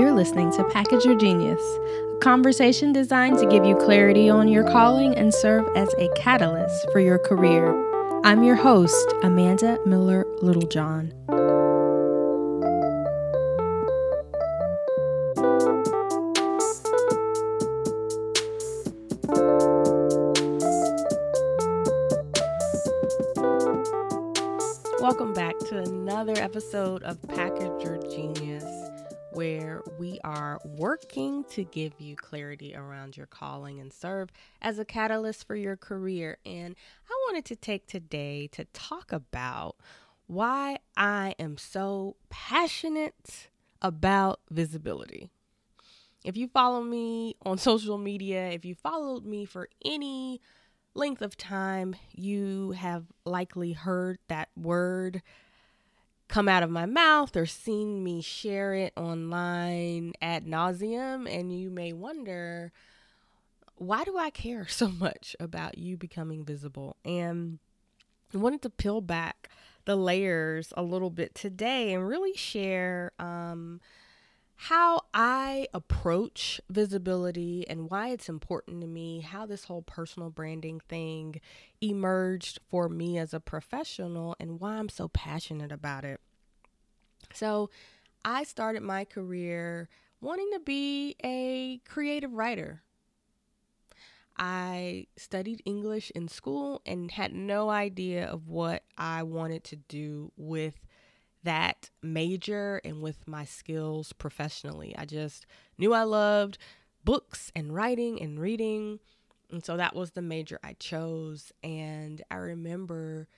You're listening to Package Your Genius, a conversation designed to give you clarity on your calling and serve as a catalyst for your career. I'm your host, Amanda Miller Littlejohn. Welcome back to another episode of to give you clarity around your calling and serve as a catalyst for your career. And I wanted to take today to talk about why I am so passionate about visibility. If you follow me on social media, if you followed me for any length of time, you have likely heard that word come out of my mouth or seen me share it online ad nauseum, and you may wonder, why do I care so much about you becoming visible? And I wanted to peel back the layers a little bit today and really share um, how I approach visibility and why it's important to me, how this whole personal branding thing emerged for me as a professional, and why I'm so passionate about it. So, I started my career wanting to be a creative writer. I studied English in school and had no idea of what I wanted to do with that major and with my skills professionally. I just knew I loved books and writing and reading. And so that was the major I chose. And I remember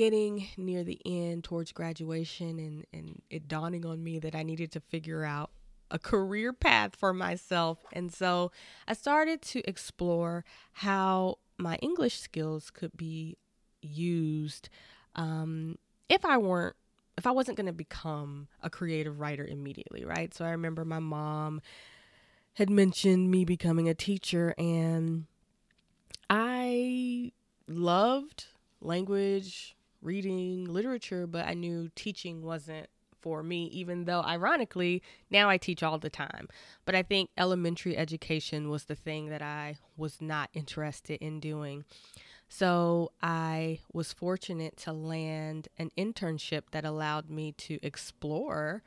getting near the end towards graduation and, and it dawning on me that I needed to figure out a career path for myself. And so I started to explore how my English skills could be used um, if I weren't if I wasn't going to become a creative writer immediately, right? So I remember my mom had mentioned me becoming a teacher, and I loved language, reading, literature, but I knew teaching wasn't for me, even though ironically, now I teach all the time. But I think elementary education was the thing that I was not interested in doing. So I was fortunate to land an internship that allowed me to explore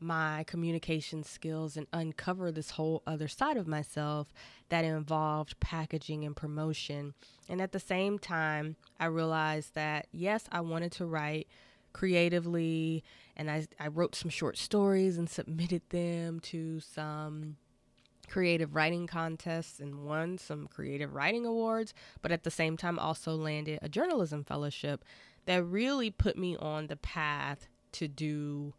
my communication skills and uncover this whole other side of myself that involved packaging and promotion. And at the same time, I realized that yes, I wanted to write creatively and I, I wrote some short stories and submitted them to some creative writing contests and won some creative writing awards, but at the same time also landed a journalism fellowship that really put me on the path to do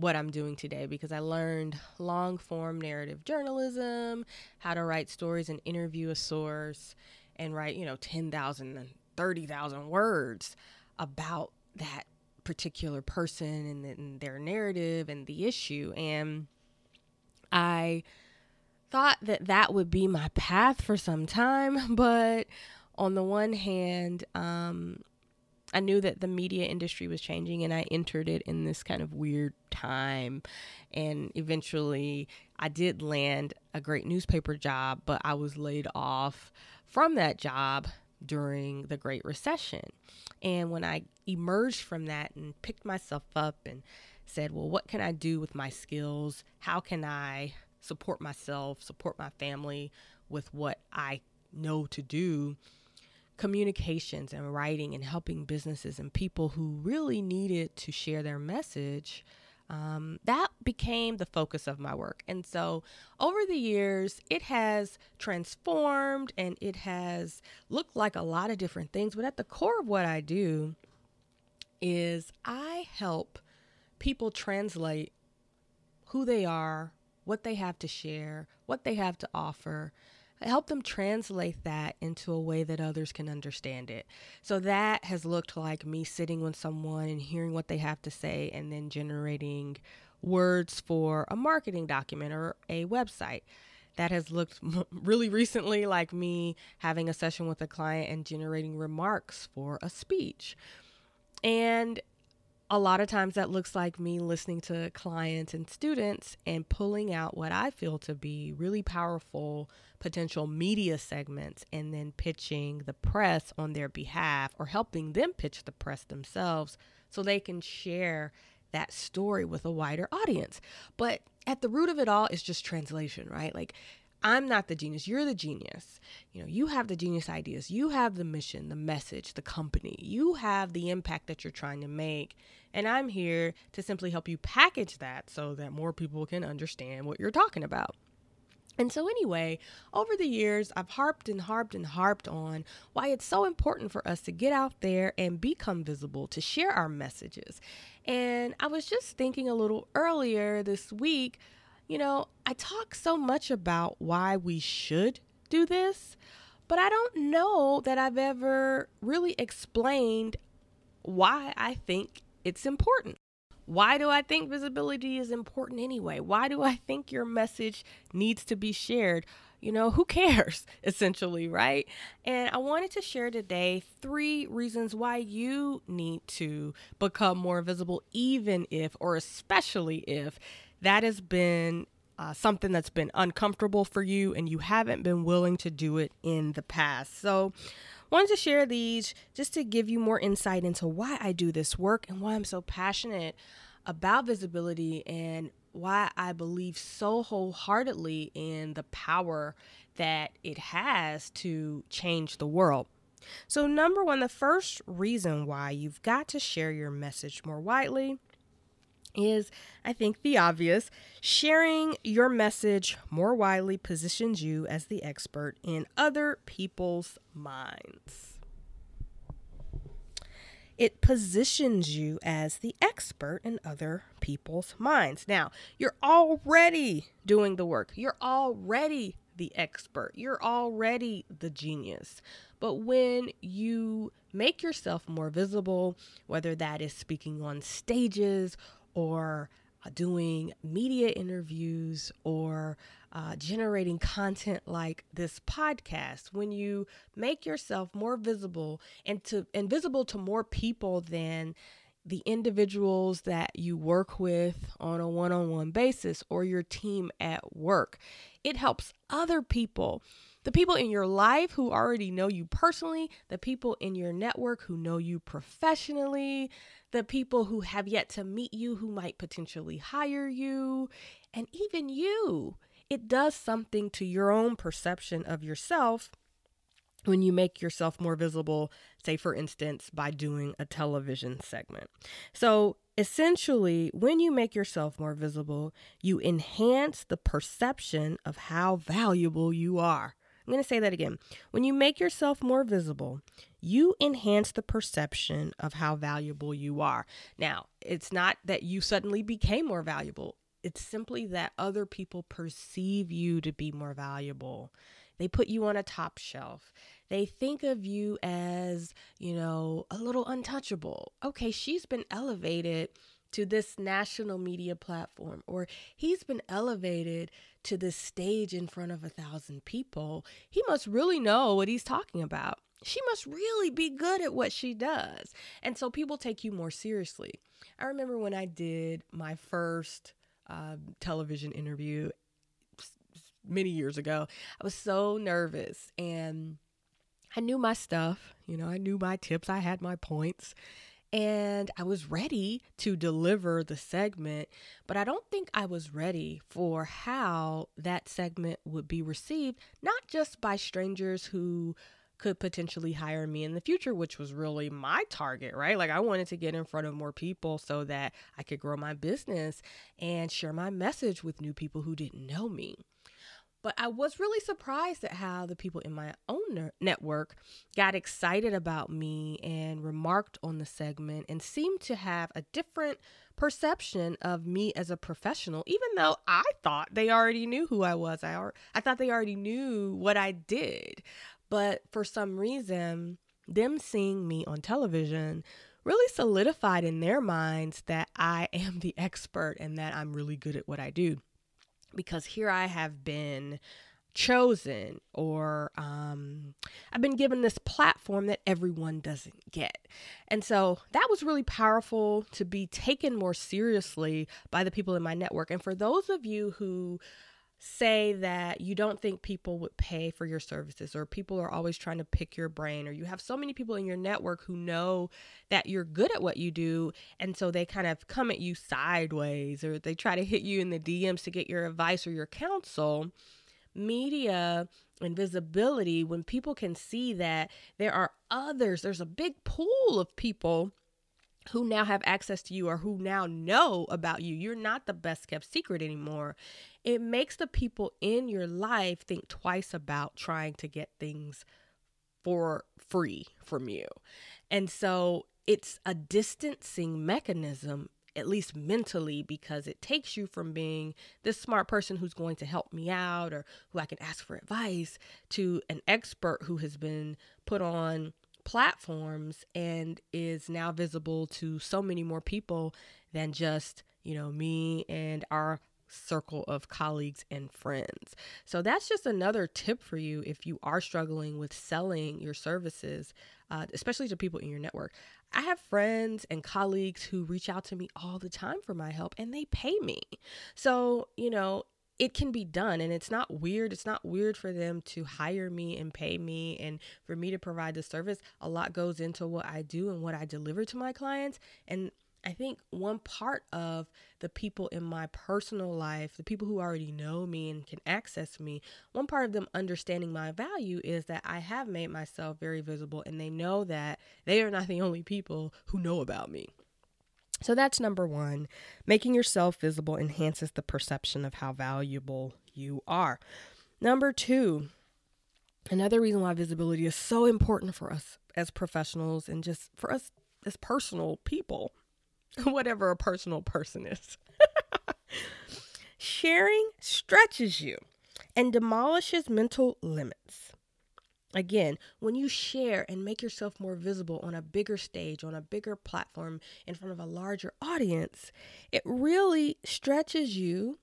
what I'm doing today because I learned long form narrative journalism, how to write stories and interview a source and write, you know, 10,000 and 30,000 words about that particular person and, and their narrative and the issue. And I thought that that would be my path for some time, but on the one hand, um, I knew that the media industry was changing and I entered it in this kind of weird time. And eventually, I did land a great newspaper job, but I was laid off from that job during the Great Recession. And when I emerged from that and picked myself up and said, well, what can I do with my skills? How can I support myself, support my family with what I know to do, communications and writing and helping businesses and people who really needed to share their message. Um, that became the focus of my work. And so over the years, it has transformed and it has looked like a lot of different things. But at the core of what I do is I help people translate who they are, what they have to share, what they have to offer. Help them translate that into a way that others can understand it. So that has looked like me sitting with someone and hearing what they have to say and then generating words for a marketing document or a website. That has looked really recently like me having a session with a client and generating remarks for a speech. And a lot of times that looks like me listening to clients and students and pulling out what I feel to be really powerful potential media segments and then pitching the press on their behalf or helping them pitch the press themselves so they can share that story with a wider audience. But at the root of it all is just translation, right? Like I'm not the genius. You're the genius. You know, you have the genius ideas. You have the mission, the message, the company. You have the impact that you're trying to make. And I'm here to simply help you package that so that more people can understand what you're talking about. And so, anyway, over the years, I've harped and harped and harped on why it's so important for us to get out there and become visible, to share our messages. And I was just thinking a little earlier this week you know, I talk so much about why we should do this, but I don't know that I've ever really explained why I think it's important. Why do I think visibility is important anyway? Why do I think your message needs to be shared? You know, who cares essentially, right? And I wanted to share today three reasons why you need to become more visible, even if, or especially if, that has been uh, something that's been uncomfortable for you and you haven't been willing to do it in the past. So, wanted to share these just to give you more insight into why I do this work and why I'm so passionate about visibility and why I believe so wholeheartedly in the power that it has to change the world. So, number one, the first reason why you've got to share your message more widely is, I think, the obvious. Sharing your message more widely positions you as the expert in other people's minds. It positions you as the expert in other people's minds. Now, you're already doing the work, you're already the expert, you're already the genius. But when you make yourself more visible, whether that is speaking on stages or uh, doing media interviews or uh, generating content like this podcast when you make yourself more visible and to and visible to more people than the individuals that you work with on a one-on-one basis or your team at work. It helps other people the people in your life who already know you personally the people in your network who know you professionally the people who have yet to meet you, who might potentially hire you, and even you. It does something to your own perception of yourself when you make yourself more visible, say, for instance, by doing a television segment. So, essentially, when you make yourself more visible, you enhance the perception of how valuable you are. I'm going to say that again. When you make yourself more visible, you enhance the perception of how valuable you are. Now, it's not that you suddenly became more valuable, it's simply that other people perceive you to be more valuable. They put you on a top shelf. They think of you as, you know, a little untouchable. Okay, she's been elevated to this national media platform, or he's been elevated to this stage in front of a thousand people. He must really know what he's talking about she must really be good at what she does. And so people take you more seriously. I remember when I did my first uh, television interview many years ago, I was so nervous and I knew my stuff. You know, I knew my tips, I had my points. And I was ready to deliver the segment, but I don't think I was ready for how that segment would be received, not just by strangers who could potentially hire me in the future, which was really my target, right? Like I wanted to get in front of more people so that I could grow my business and share my message with new people who didn't know me. But I was really surprised at how the people in my own network got excited about me and remarked on the segment and seemed to have a different perception of me as a professional, even though I thought they already knew who I was. I, I thought they already knew what I did. But for some reason, them seeing me on television really solidified in their minds that I am the expert and that I'm really good at what I do. Because here I have been chosen or um, I've been given this platform that everyone doesn't get. And so that was really powerful to be taken more seriously by the people in my network. And for those of you who say that you don't think people would pay for your services or people are always trying to pick your brain or you have so many people in your network who know that you're good at what you do and so they kind of come at you sideways or they try to hit you in the DMs to get your advice or your counsel media and visibility when people can see that there are others there's a big pool of people who now have access to you or who now know about you. You're not the best kept secret anymore. It makes the people in your life think twice about trying to get things for free from you. And so it's a distancing mechanism at least mentally, because it takes you from being this smart person who's going to help me out or who I can ask for advice to an expert who has been put on platforms and is now visible to so many more people than just, you know, me and our circle of colleagues and friends. So that's just another tip for you if you are struggling with selling your services, uh, especially to people in your network. I have friends and colleagues who reach out to me all the time for my help and they pay me. So, you know, it can be done and it's not weird. It's not weird for them to hire me and pay me and for me to provide the service. A lot goes into what I do and what I deliver to my clients. And I think one part of the people in my personal life, the people who already know me and can access me, one part of them understanding my value is that I have made myself very visible and they know that they are not the only people who know about me. So that's number one. Making yourself visible enhances the perception of how valuable you are. Number two, another reason why visibility is so important for us as professionals and just for us as personal people whatever a personal person is. Sharing stretches you and demolishes mental limits. Again, when you share and make yourself more visible on a bigger stage, on a bigger platform, in front of a larger audience, it really stretches you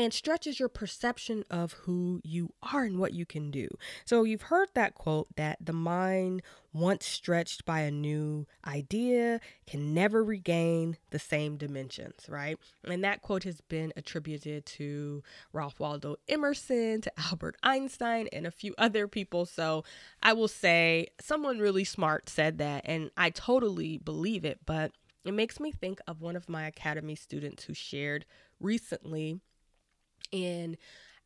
and stretches your perception of who you are and what you can do. So, you've heard that quote that the mind, once stretched by a new idea, can never regain the same dimensions, right? And that quote has been attributed to Ralph Waldo Emerson, to Albert Einstein, and a few other people. So, I will say someone really smart said that, and I totally believe it, but it makes me think of one of my academy students who shared recently in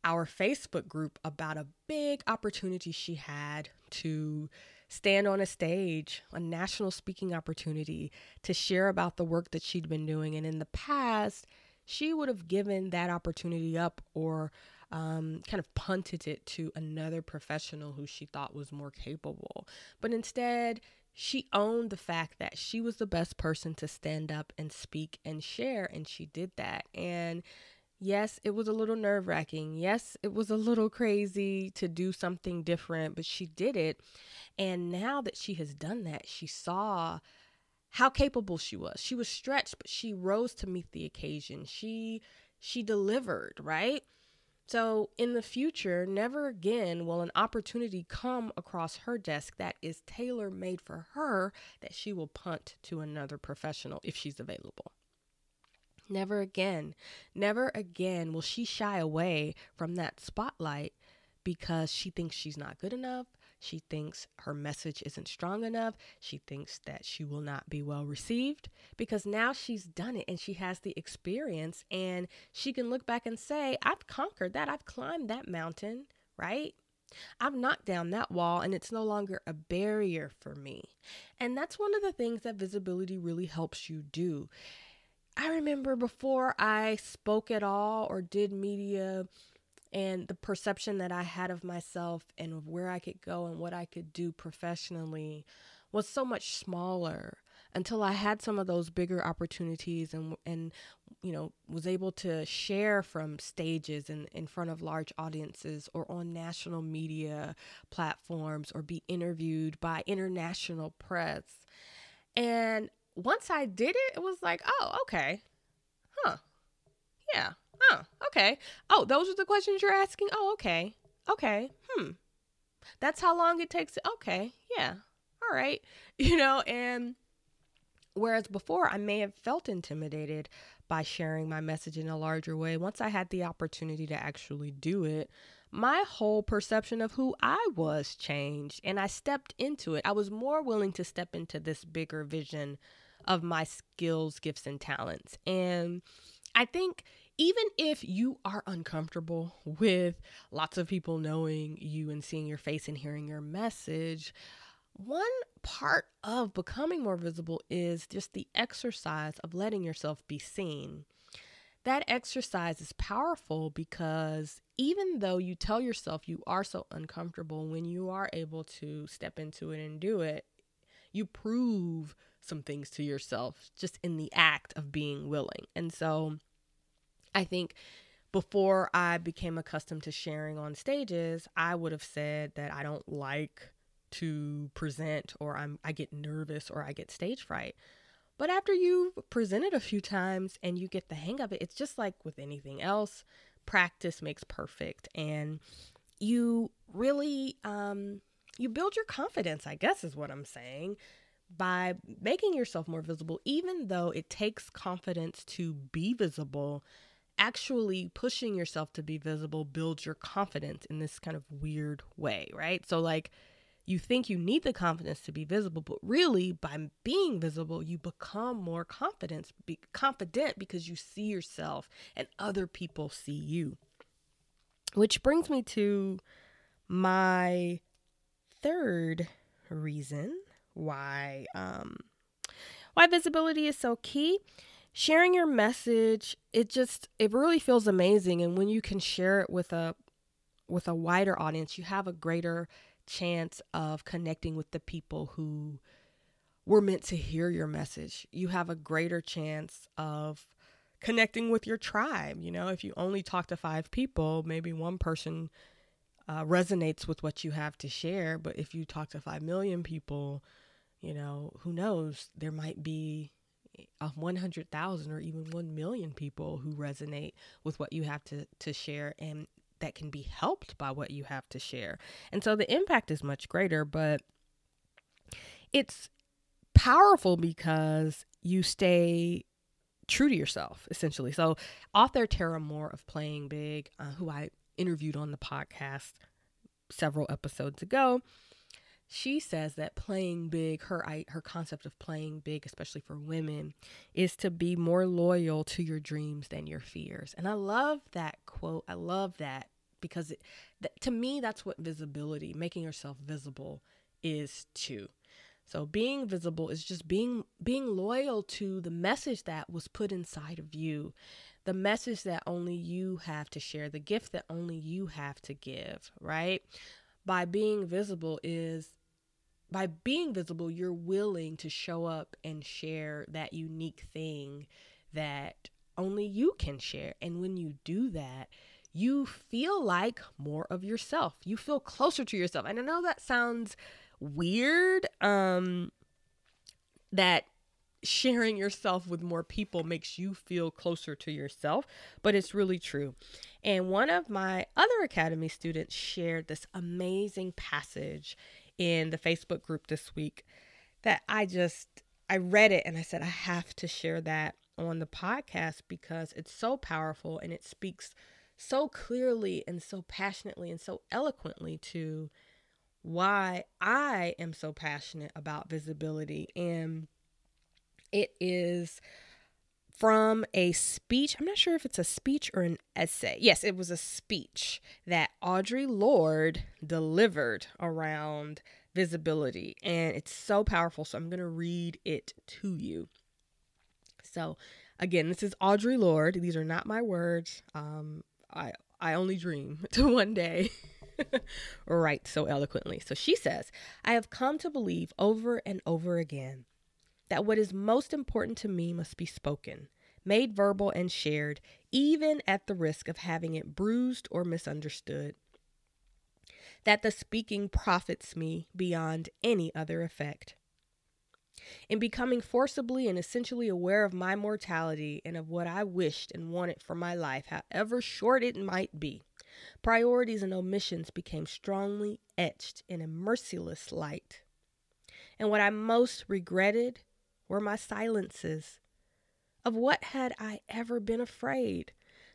our Facebook group about a big opportunity she had to stand on a stage, a national speaking opportunity, to share about the work that she'd been doing. And in the past, she would have given that opportunity up or um, kind of punted it to another professional who she thought was more capable. But instead, she owned the fact that she was the best person to stand up and speak and share, and she did that. And Yes, it was a little nerve wracking. Yes, it was a little crazy to do something different, but she did it. And now that she has done that, she saw how capable she was. She was stretched, but she rose to meet the occasion. She she delivered, right? So, in the future, never again will an opportunity come across her desk that is tailor made for her that she will punt to another professional if she's available. Never again, never again will she shy away from that spotlight because she thinks she's not good enough. She thinks her message isn't strong enough. She thinks that she will not be well received because now she's done it and she has the experience and she can look back and say, I've conquered that. I've climbed that mountain, right? I've knocked down that wall and it's no longer a barrier for me. And that's one of the things that visibility really helps you do. I remember before I spoke at all or did media and the perception that I had of myself and where I could go and what I could do professionally was so much smaller until I had some of those bigger opportunities and and you know was able to share from stages and in front of large audiences or on national media platforms or be interviewed by international press. And once I did it, it was like, oh, okay. Huh. Yeah. Huh. Okay. Oh, those are the questions you're asking? Oh, okay. Okay. Hmm. That's how long it takes. Okay. Yeah. All right. You know, and whereas before I may have felt intimidated by sharing my message in a larger way, once I had the opportunity to actually do it, my whole perception of who I was changed and I stepped into it. I was more willing to step into this bigger vision of my skills, gifts, and talents. And I think even if you are uncomfortable with lots of people knowing you and seeing your face and hearing your message, one part of becoming more visible is just the exercise of letting yourself be seen. That exercise is powerful because even though you tell yourself you are so uncomfortable, when you are able to step into it and do it, you prove some things to yourself just in the act of being willing. And so I think before I became accustomed to sharing on stages, I would have said that I don't like to present or I'm I get nervous or I get stage fright. But after you've presented a few times and you get the hang of it, it's just like with anything else, practice makes perfect and you really um you build your confidence, I guess is what I'm saying by making yourself more visible, even though it takes confidence to be visible, actually pushing yourself to be visible builds your confidence in this kind of weird way, right? So, like, you think you need the confidence to be visible, but really, by being visible, you become more confident, be confident because you see yourself and other people see you. Which brings me to my third reason why um, why visibility is so key. Sharing your message it just it really feels amazing. And when you can share it with a with a wider audience you have a greater chance of connecting with the people who were meant to hear your message. You have a greater chance of connecting with your tribe you know? If you only talk to five people maybe one person uh, resonates with what you have to share. But if you talk to five million people you know, who knows? There might be a 100,000 or even 1 million people who resonate with what you have to, to share and that can be helped by what you have to share. And so the impact is much greater, but it's powerful because you stay true to yourself, essentially. So, author Tara Mohr of Playing Big, uh, who I interviewed on the podcast several episodes ago, she says that playing big her her concept of playing big especially for women is to be more loyal to your dreams than your fears. And i love that quote. I love that because it, that, to me that's what visibility making yourself visible is too so being visible is just being being loyal to the message that was put inside of you the message that only you have to share the gift that only you have to give right by being visible is by being visible, you're willing to show up and share that unique thing that only you can share. And when you do that, you feel like more of yourself. You feel closer to yourself. And I know that sounds weird um that sharing yourself with more people makes you feel closer to yourself, but it's really true. And one of my other academy students shared this amazing passage in the Facebook group this week that I just I read it and I said I have to share that on the podcast because it's so powerful and it speaks so clearly and so passionately and so eloquently to why I am so passionate about visibility and it is from a speech. I'm not sure if it's a speech or an essay. Yes, it was a speech that Audre Lorde delivered around visibility, and it's so powerful. So I'm going to read it to you. So, again, this is Audre Lorde. These are not my words. Um, I I only dream to one day write so eloquently. So she says, I have come to believe over and over again that what is most important to me must be spoken, made verbal, and shared, even at the risk of having it bruised or misunderstood. That the speaking profits me beyond any other effect. In becoming forcibly and essentially aware of my mortality and of what I wished and wanted for my life, however short it might be, Priorities and omissions became strongly etched in a merciless light. And what I most regretted were my silences. Of what had I ever been afraid?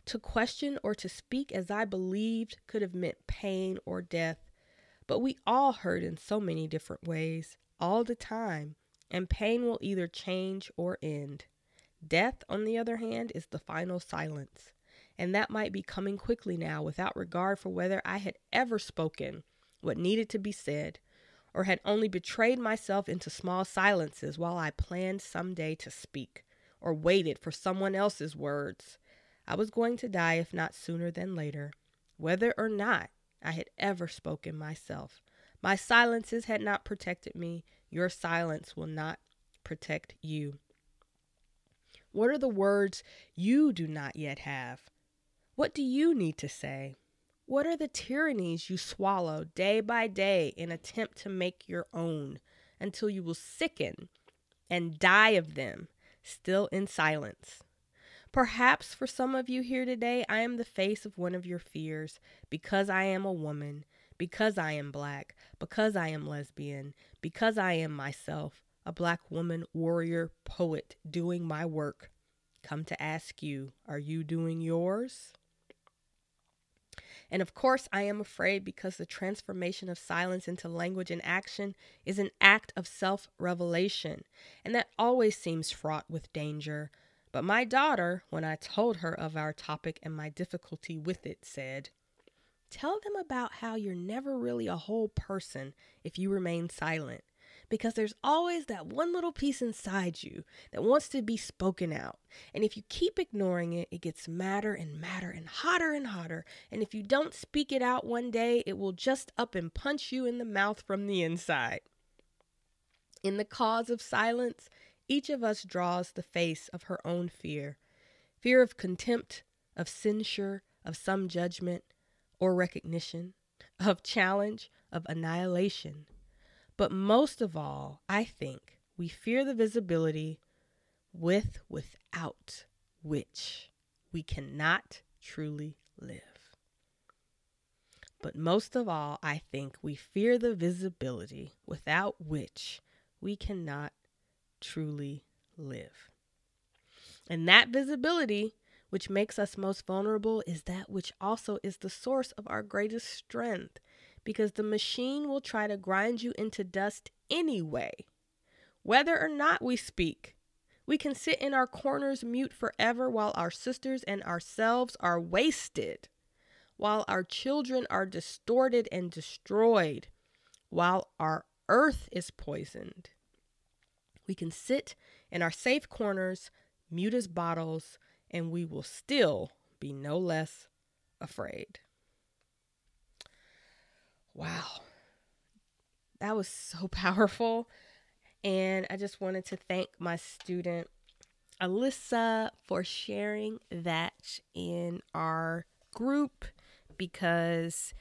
To question or to speak as I believed could have meant pain or death. But we all hurt in so many different ways, all the time, and pain will either change or end. Death, on the other hand, is the final silence, and that might be coming quickly now without regard for whether I had ever spoken what needed to be said or had only betrayed myself into small silences while I planned some day to speak or waited for someone else's words. I was going to die if not sooner than later, whether or not I had ever spoken myself. My silences had not protected me. Your silence will not protect you. What are the words you do not yet have? What do you need to say? What are the tyrannies you swallow day by day in attempt to make your own until you will sicken and die of them, still in silence? Perhaps for some of you here today, I am the face of one of your fears because I am a woman, because I am black, because I am lesbian, because I am myself, a black woman, warrior, poet, doing my work. Come to ask you, are you doing yours? And of course, I am afraid because the transformation of silence into language and action is an act of self revelation, and that always seems fraught with danger. But my daughter, when I told her of our topic and my difficulty with it, said, Tell them about how you're never really a whole person if you remain silent because there's always that one little piece inside you that wants to be spoken out. And if you keep ignoring it, it gets madder and madder and hotter and hotter. And if you don't speak it out one day, it will just up and punch you in the mouth from the inside. In the cause of silence, each of us draws the face of her own fear fear of contempt, of censure, of some judgment or recognition, of challenge, of annihilation. But most of all, I think we fear the visibility with without which we cannot truly live. But most of all, I think we fear the visibility without which we cannot truly live. And that visibility, which makes us most vulnerable, is that which also is the source of our greatest strength because the machine will try to grind you into dust anyway. Whether or not we speak, we can sit in our corners mute forever while our sisters and ourselves are wasted, while our children are distorted and destroyed, while our earth is poisoned. We can sit in our safe corners, mute as bottles, and we will still be no less afraid. Wow. That was so powerful. And I just wanted to thank my student, Alyssa, for sharing that in our group because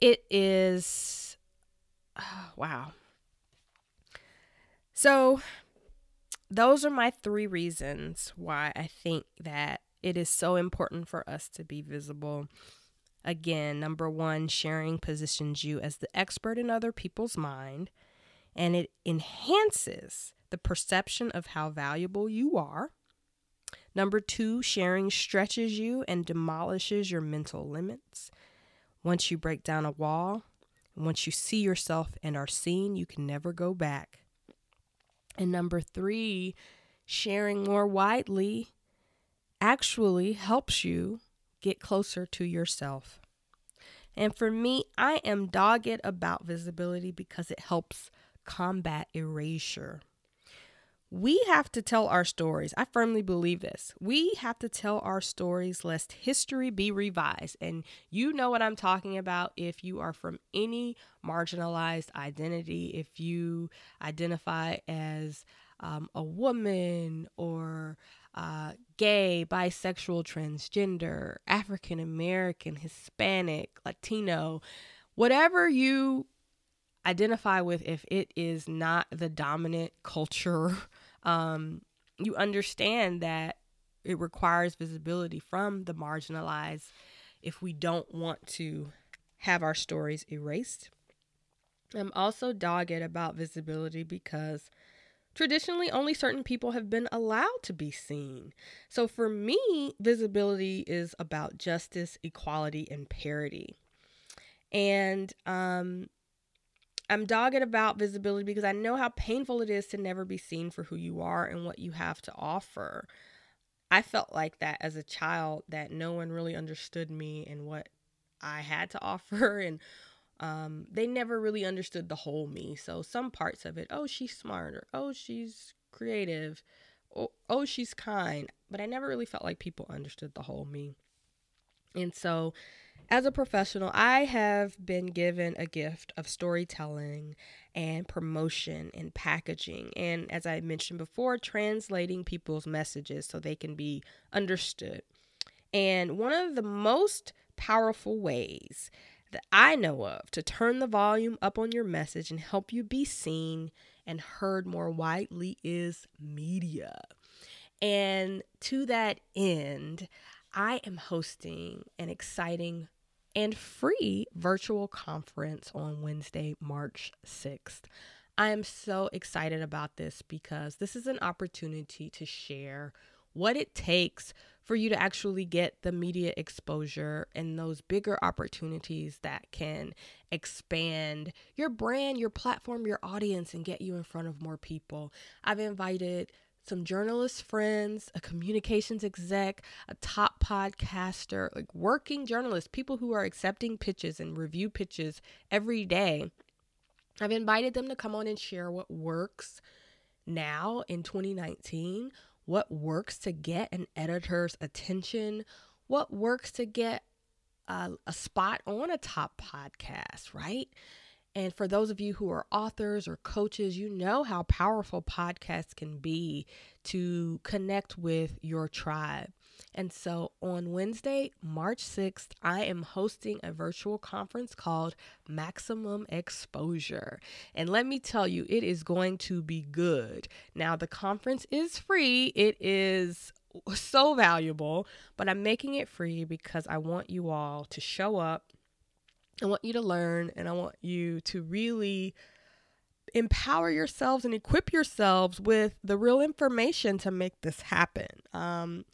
it is, oh, wow. So, those are my three reasons why I think that it is so important for us to be visible Again, number one, sharing positions you as the expert in other people's mind, and it enhances the perception of how valuable you are. Number two, sharing stretches you and demolishes your mental limits. Once you break down a wall, once you see yourself and are seen, you can never go back. And number three, sharing more widely actually helps you get closer to yourself. And for me, I am dogged about visibility because it helps combat erasure. We have to tell our stories. I firmly believe this. We have to tell our stories lest history be revised. And you know what I'm talking about if you are from any marginalized identity, if you identify as um, a woman or uh, gay, bisexual, transgender, African American, Hispanic, Latino, whatever you identify with, if it is not the dominant culture, um, you understand that it requires visibility from the marginalized. if we don't want to have our stories erased. I'm also dogged about visibility because traditionally only certain people have been allowed to be seen. So for me, visibility is about justice, equality, and parity. And um, I'm dogged about visibility because I know how painful it is to never be seen for who you are and what you have to offer. I felt like that as a child, that no one really understood me and what I had to offer and um, they never really understood the whole me. So some parts of it, oh, she's smart, or oh, she's creative, or oh, she's kind. But I never really felt like people understood the whole me. And so, as a professional, I have been given a gift of storytelling and promotion and packaging. And as I mentioned before, translating people's messages so they can be understood. And one of the most powerful ways that I know of to turn the volume up on your message and help you be seen and heard more widely is media. And to that end, I am hosting an exciting and free virtual conference on Wednesday, March 6th. I am so excited about this because this is an opportunity to share what it takes for you to actually get the media exposure and those bigger opportunities that can expand your brand, your platform, your audience, and get you in front of more people. I've invited some journalist friends, a communications exec, a top podcaster, like working journalists, people who are accepting pitches and review pitches every day. I've invited them to come on and share what works now in 2019, what works to get an editor's attention, what works to get a, a spot on a top podcast, right? And for those of you who are authors or coaches, you know how powerful podcasts can be to connect with your tribe. And so on Wednesday, March 6th, I am hosting a virtual conference called Maximum Exposure. And let me tell you, it is going to be good. Now, the conference is free, it is so valuable, but I'm making it free because I want you all to show up. I want you to learn and I want you to really empower yourselves and equip yourselves with the real information to make this happen. Um,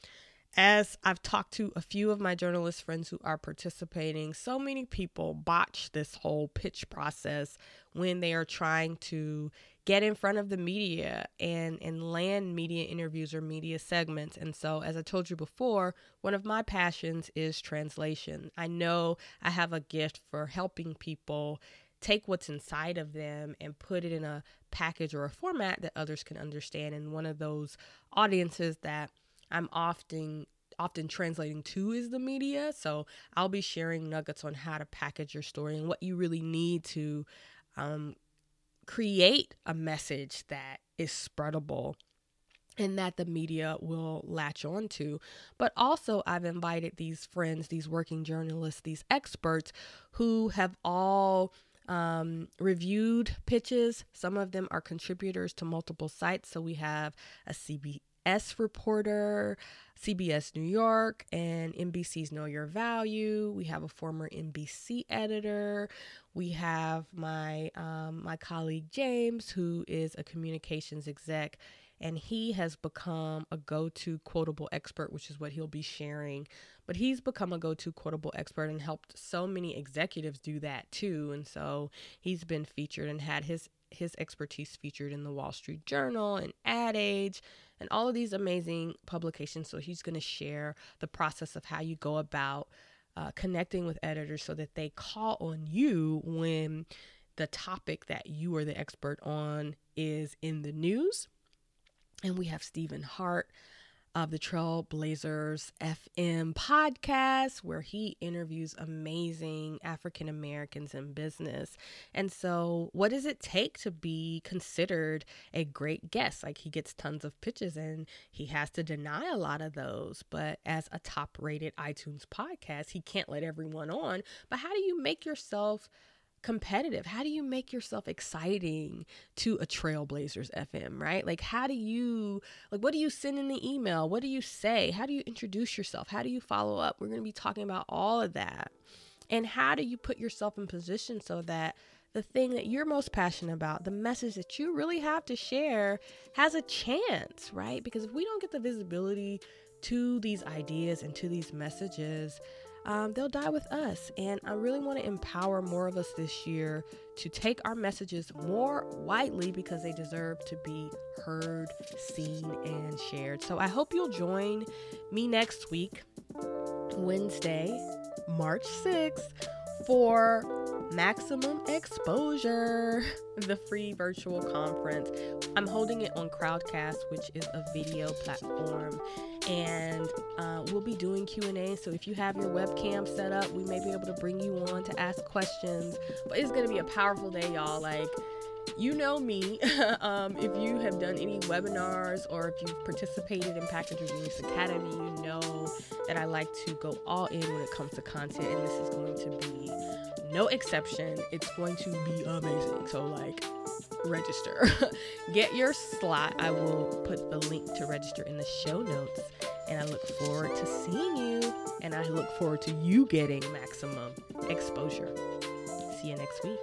as I've talked to a few of my journalist friends who are participating, so many people botch this whole pitch process when they are trying to get in front of the media and and land media interviews or media segments. And so as I told you before, one of my passions is translation. I know I have a gift for helping people take what's inside of them and put it in a package or a format that others can understand. And one of those audiences that I'm often often translating to is the media. So I'll be sharing nuggets on how to package your story and what you really need to um, create a message that is spreadable and that the media will latch on to. But also, I've invited these friends, these working journalists, these experts who have all um, reviewed pitches. Some of them are contributors to multiple sites. So we have a CB, S reporter, CBS New York, and NBC's Know Your Value. We have a former NBC editor. We have my um, my colleague James, who is a communications exec, and he has become a go-to quotable expert, which is what he'll be sharing. But he's become a go-to quotable expert and helped so many executives do that too. And so he's been featured and had his his expertise featured in the Wall Street Journal and Ad Age and all of these amazing publications. So he's going to share the process of how you go about uh, connecting with editors so that they call on you when the topic that you are the expert on is in the news. And we have Stephen Hart of the Trailblazers FM podcast, where he interviews amazing African Americans in business. And so, what does it take to be considered a great guest? Like, he gets tons of pitches and he has to deny a lot of those. But as a top rated iTunes podcast, he can't let everyone on. But how do you make yourself? Competitive? How do you make yourself exciting to a Trailblazers FM, right? Like, how do you, like, what do you send in the email? What do you say? How do you introduce yourself? How do you follow up? We're going to be talking about all of that. And how do you put yourself in position so that the thing that you're most passionate about, the message that you really have to share, has a chance, right? Because if we don't get the visibility to these ideas and to these messages, um, they'll die with us. And I really want to empower more of us this year to take our messages more widely because they deserve to be heard, seen, and shared. So I hope you'll join me next week, Wednesday, March 6th, for Maximum Exposure, the free virtual conference. I'm holding it on Crowdcast, which is a video platform, and uh, we'll be doing Q&A. So if you have your webcam set up, we may be able to bring you on to ask questions. But it's gonna be a powerful day, y'all. Like you know me. um, if you have done any webinars or if you've participated in Package Genius Academy, you know that I like to go all in when it comes to content, and this is going to be no exception. It's going to be amazing. So, like, register. Get your slot. I will put the link to register in the show notes. And I look forward to seeing you. And I look forward to you getting maximum exposure. See you next week.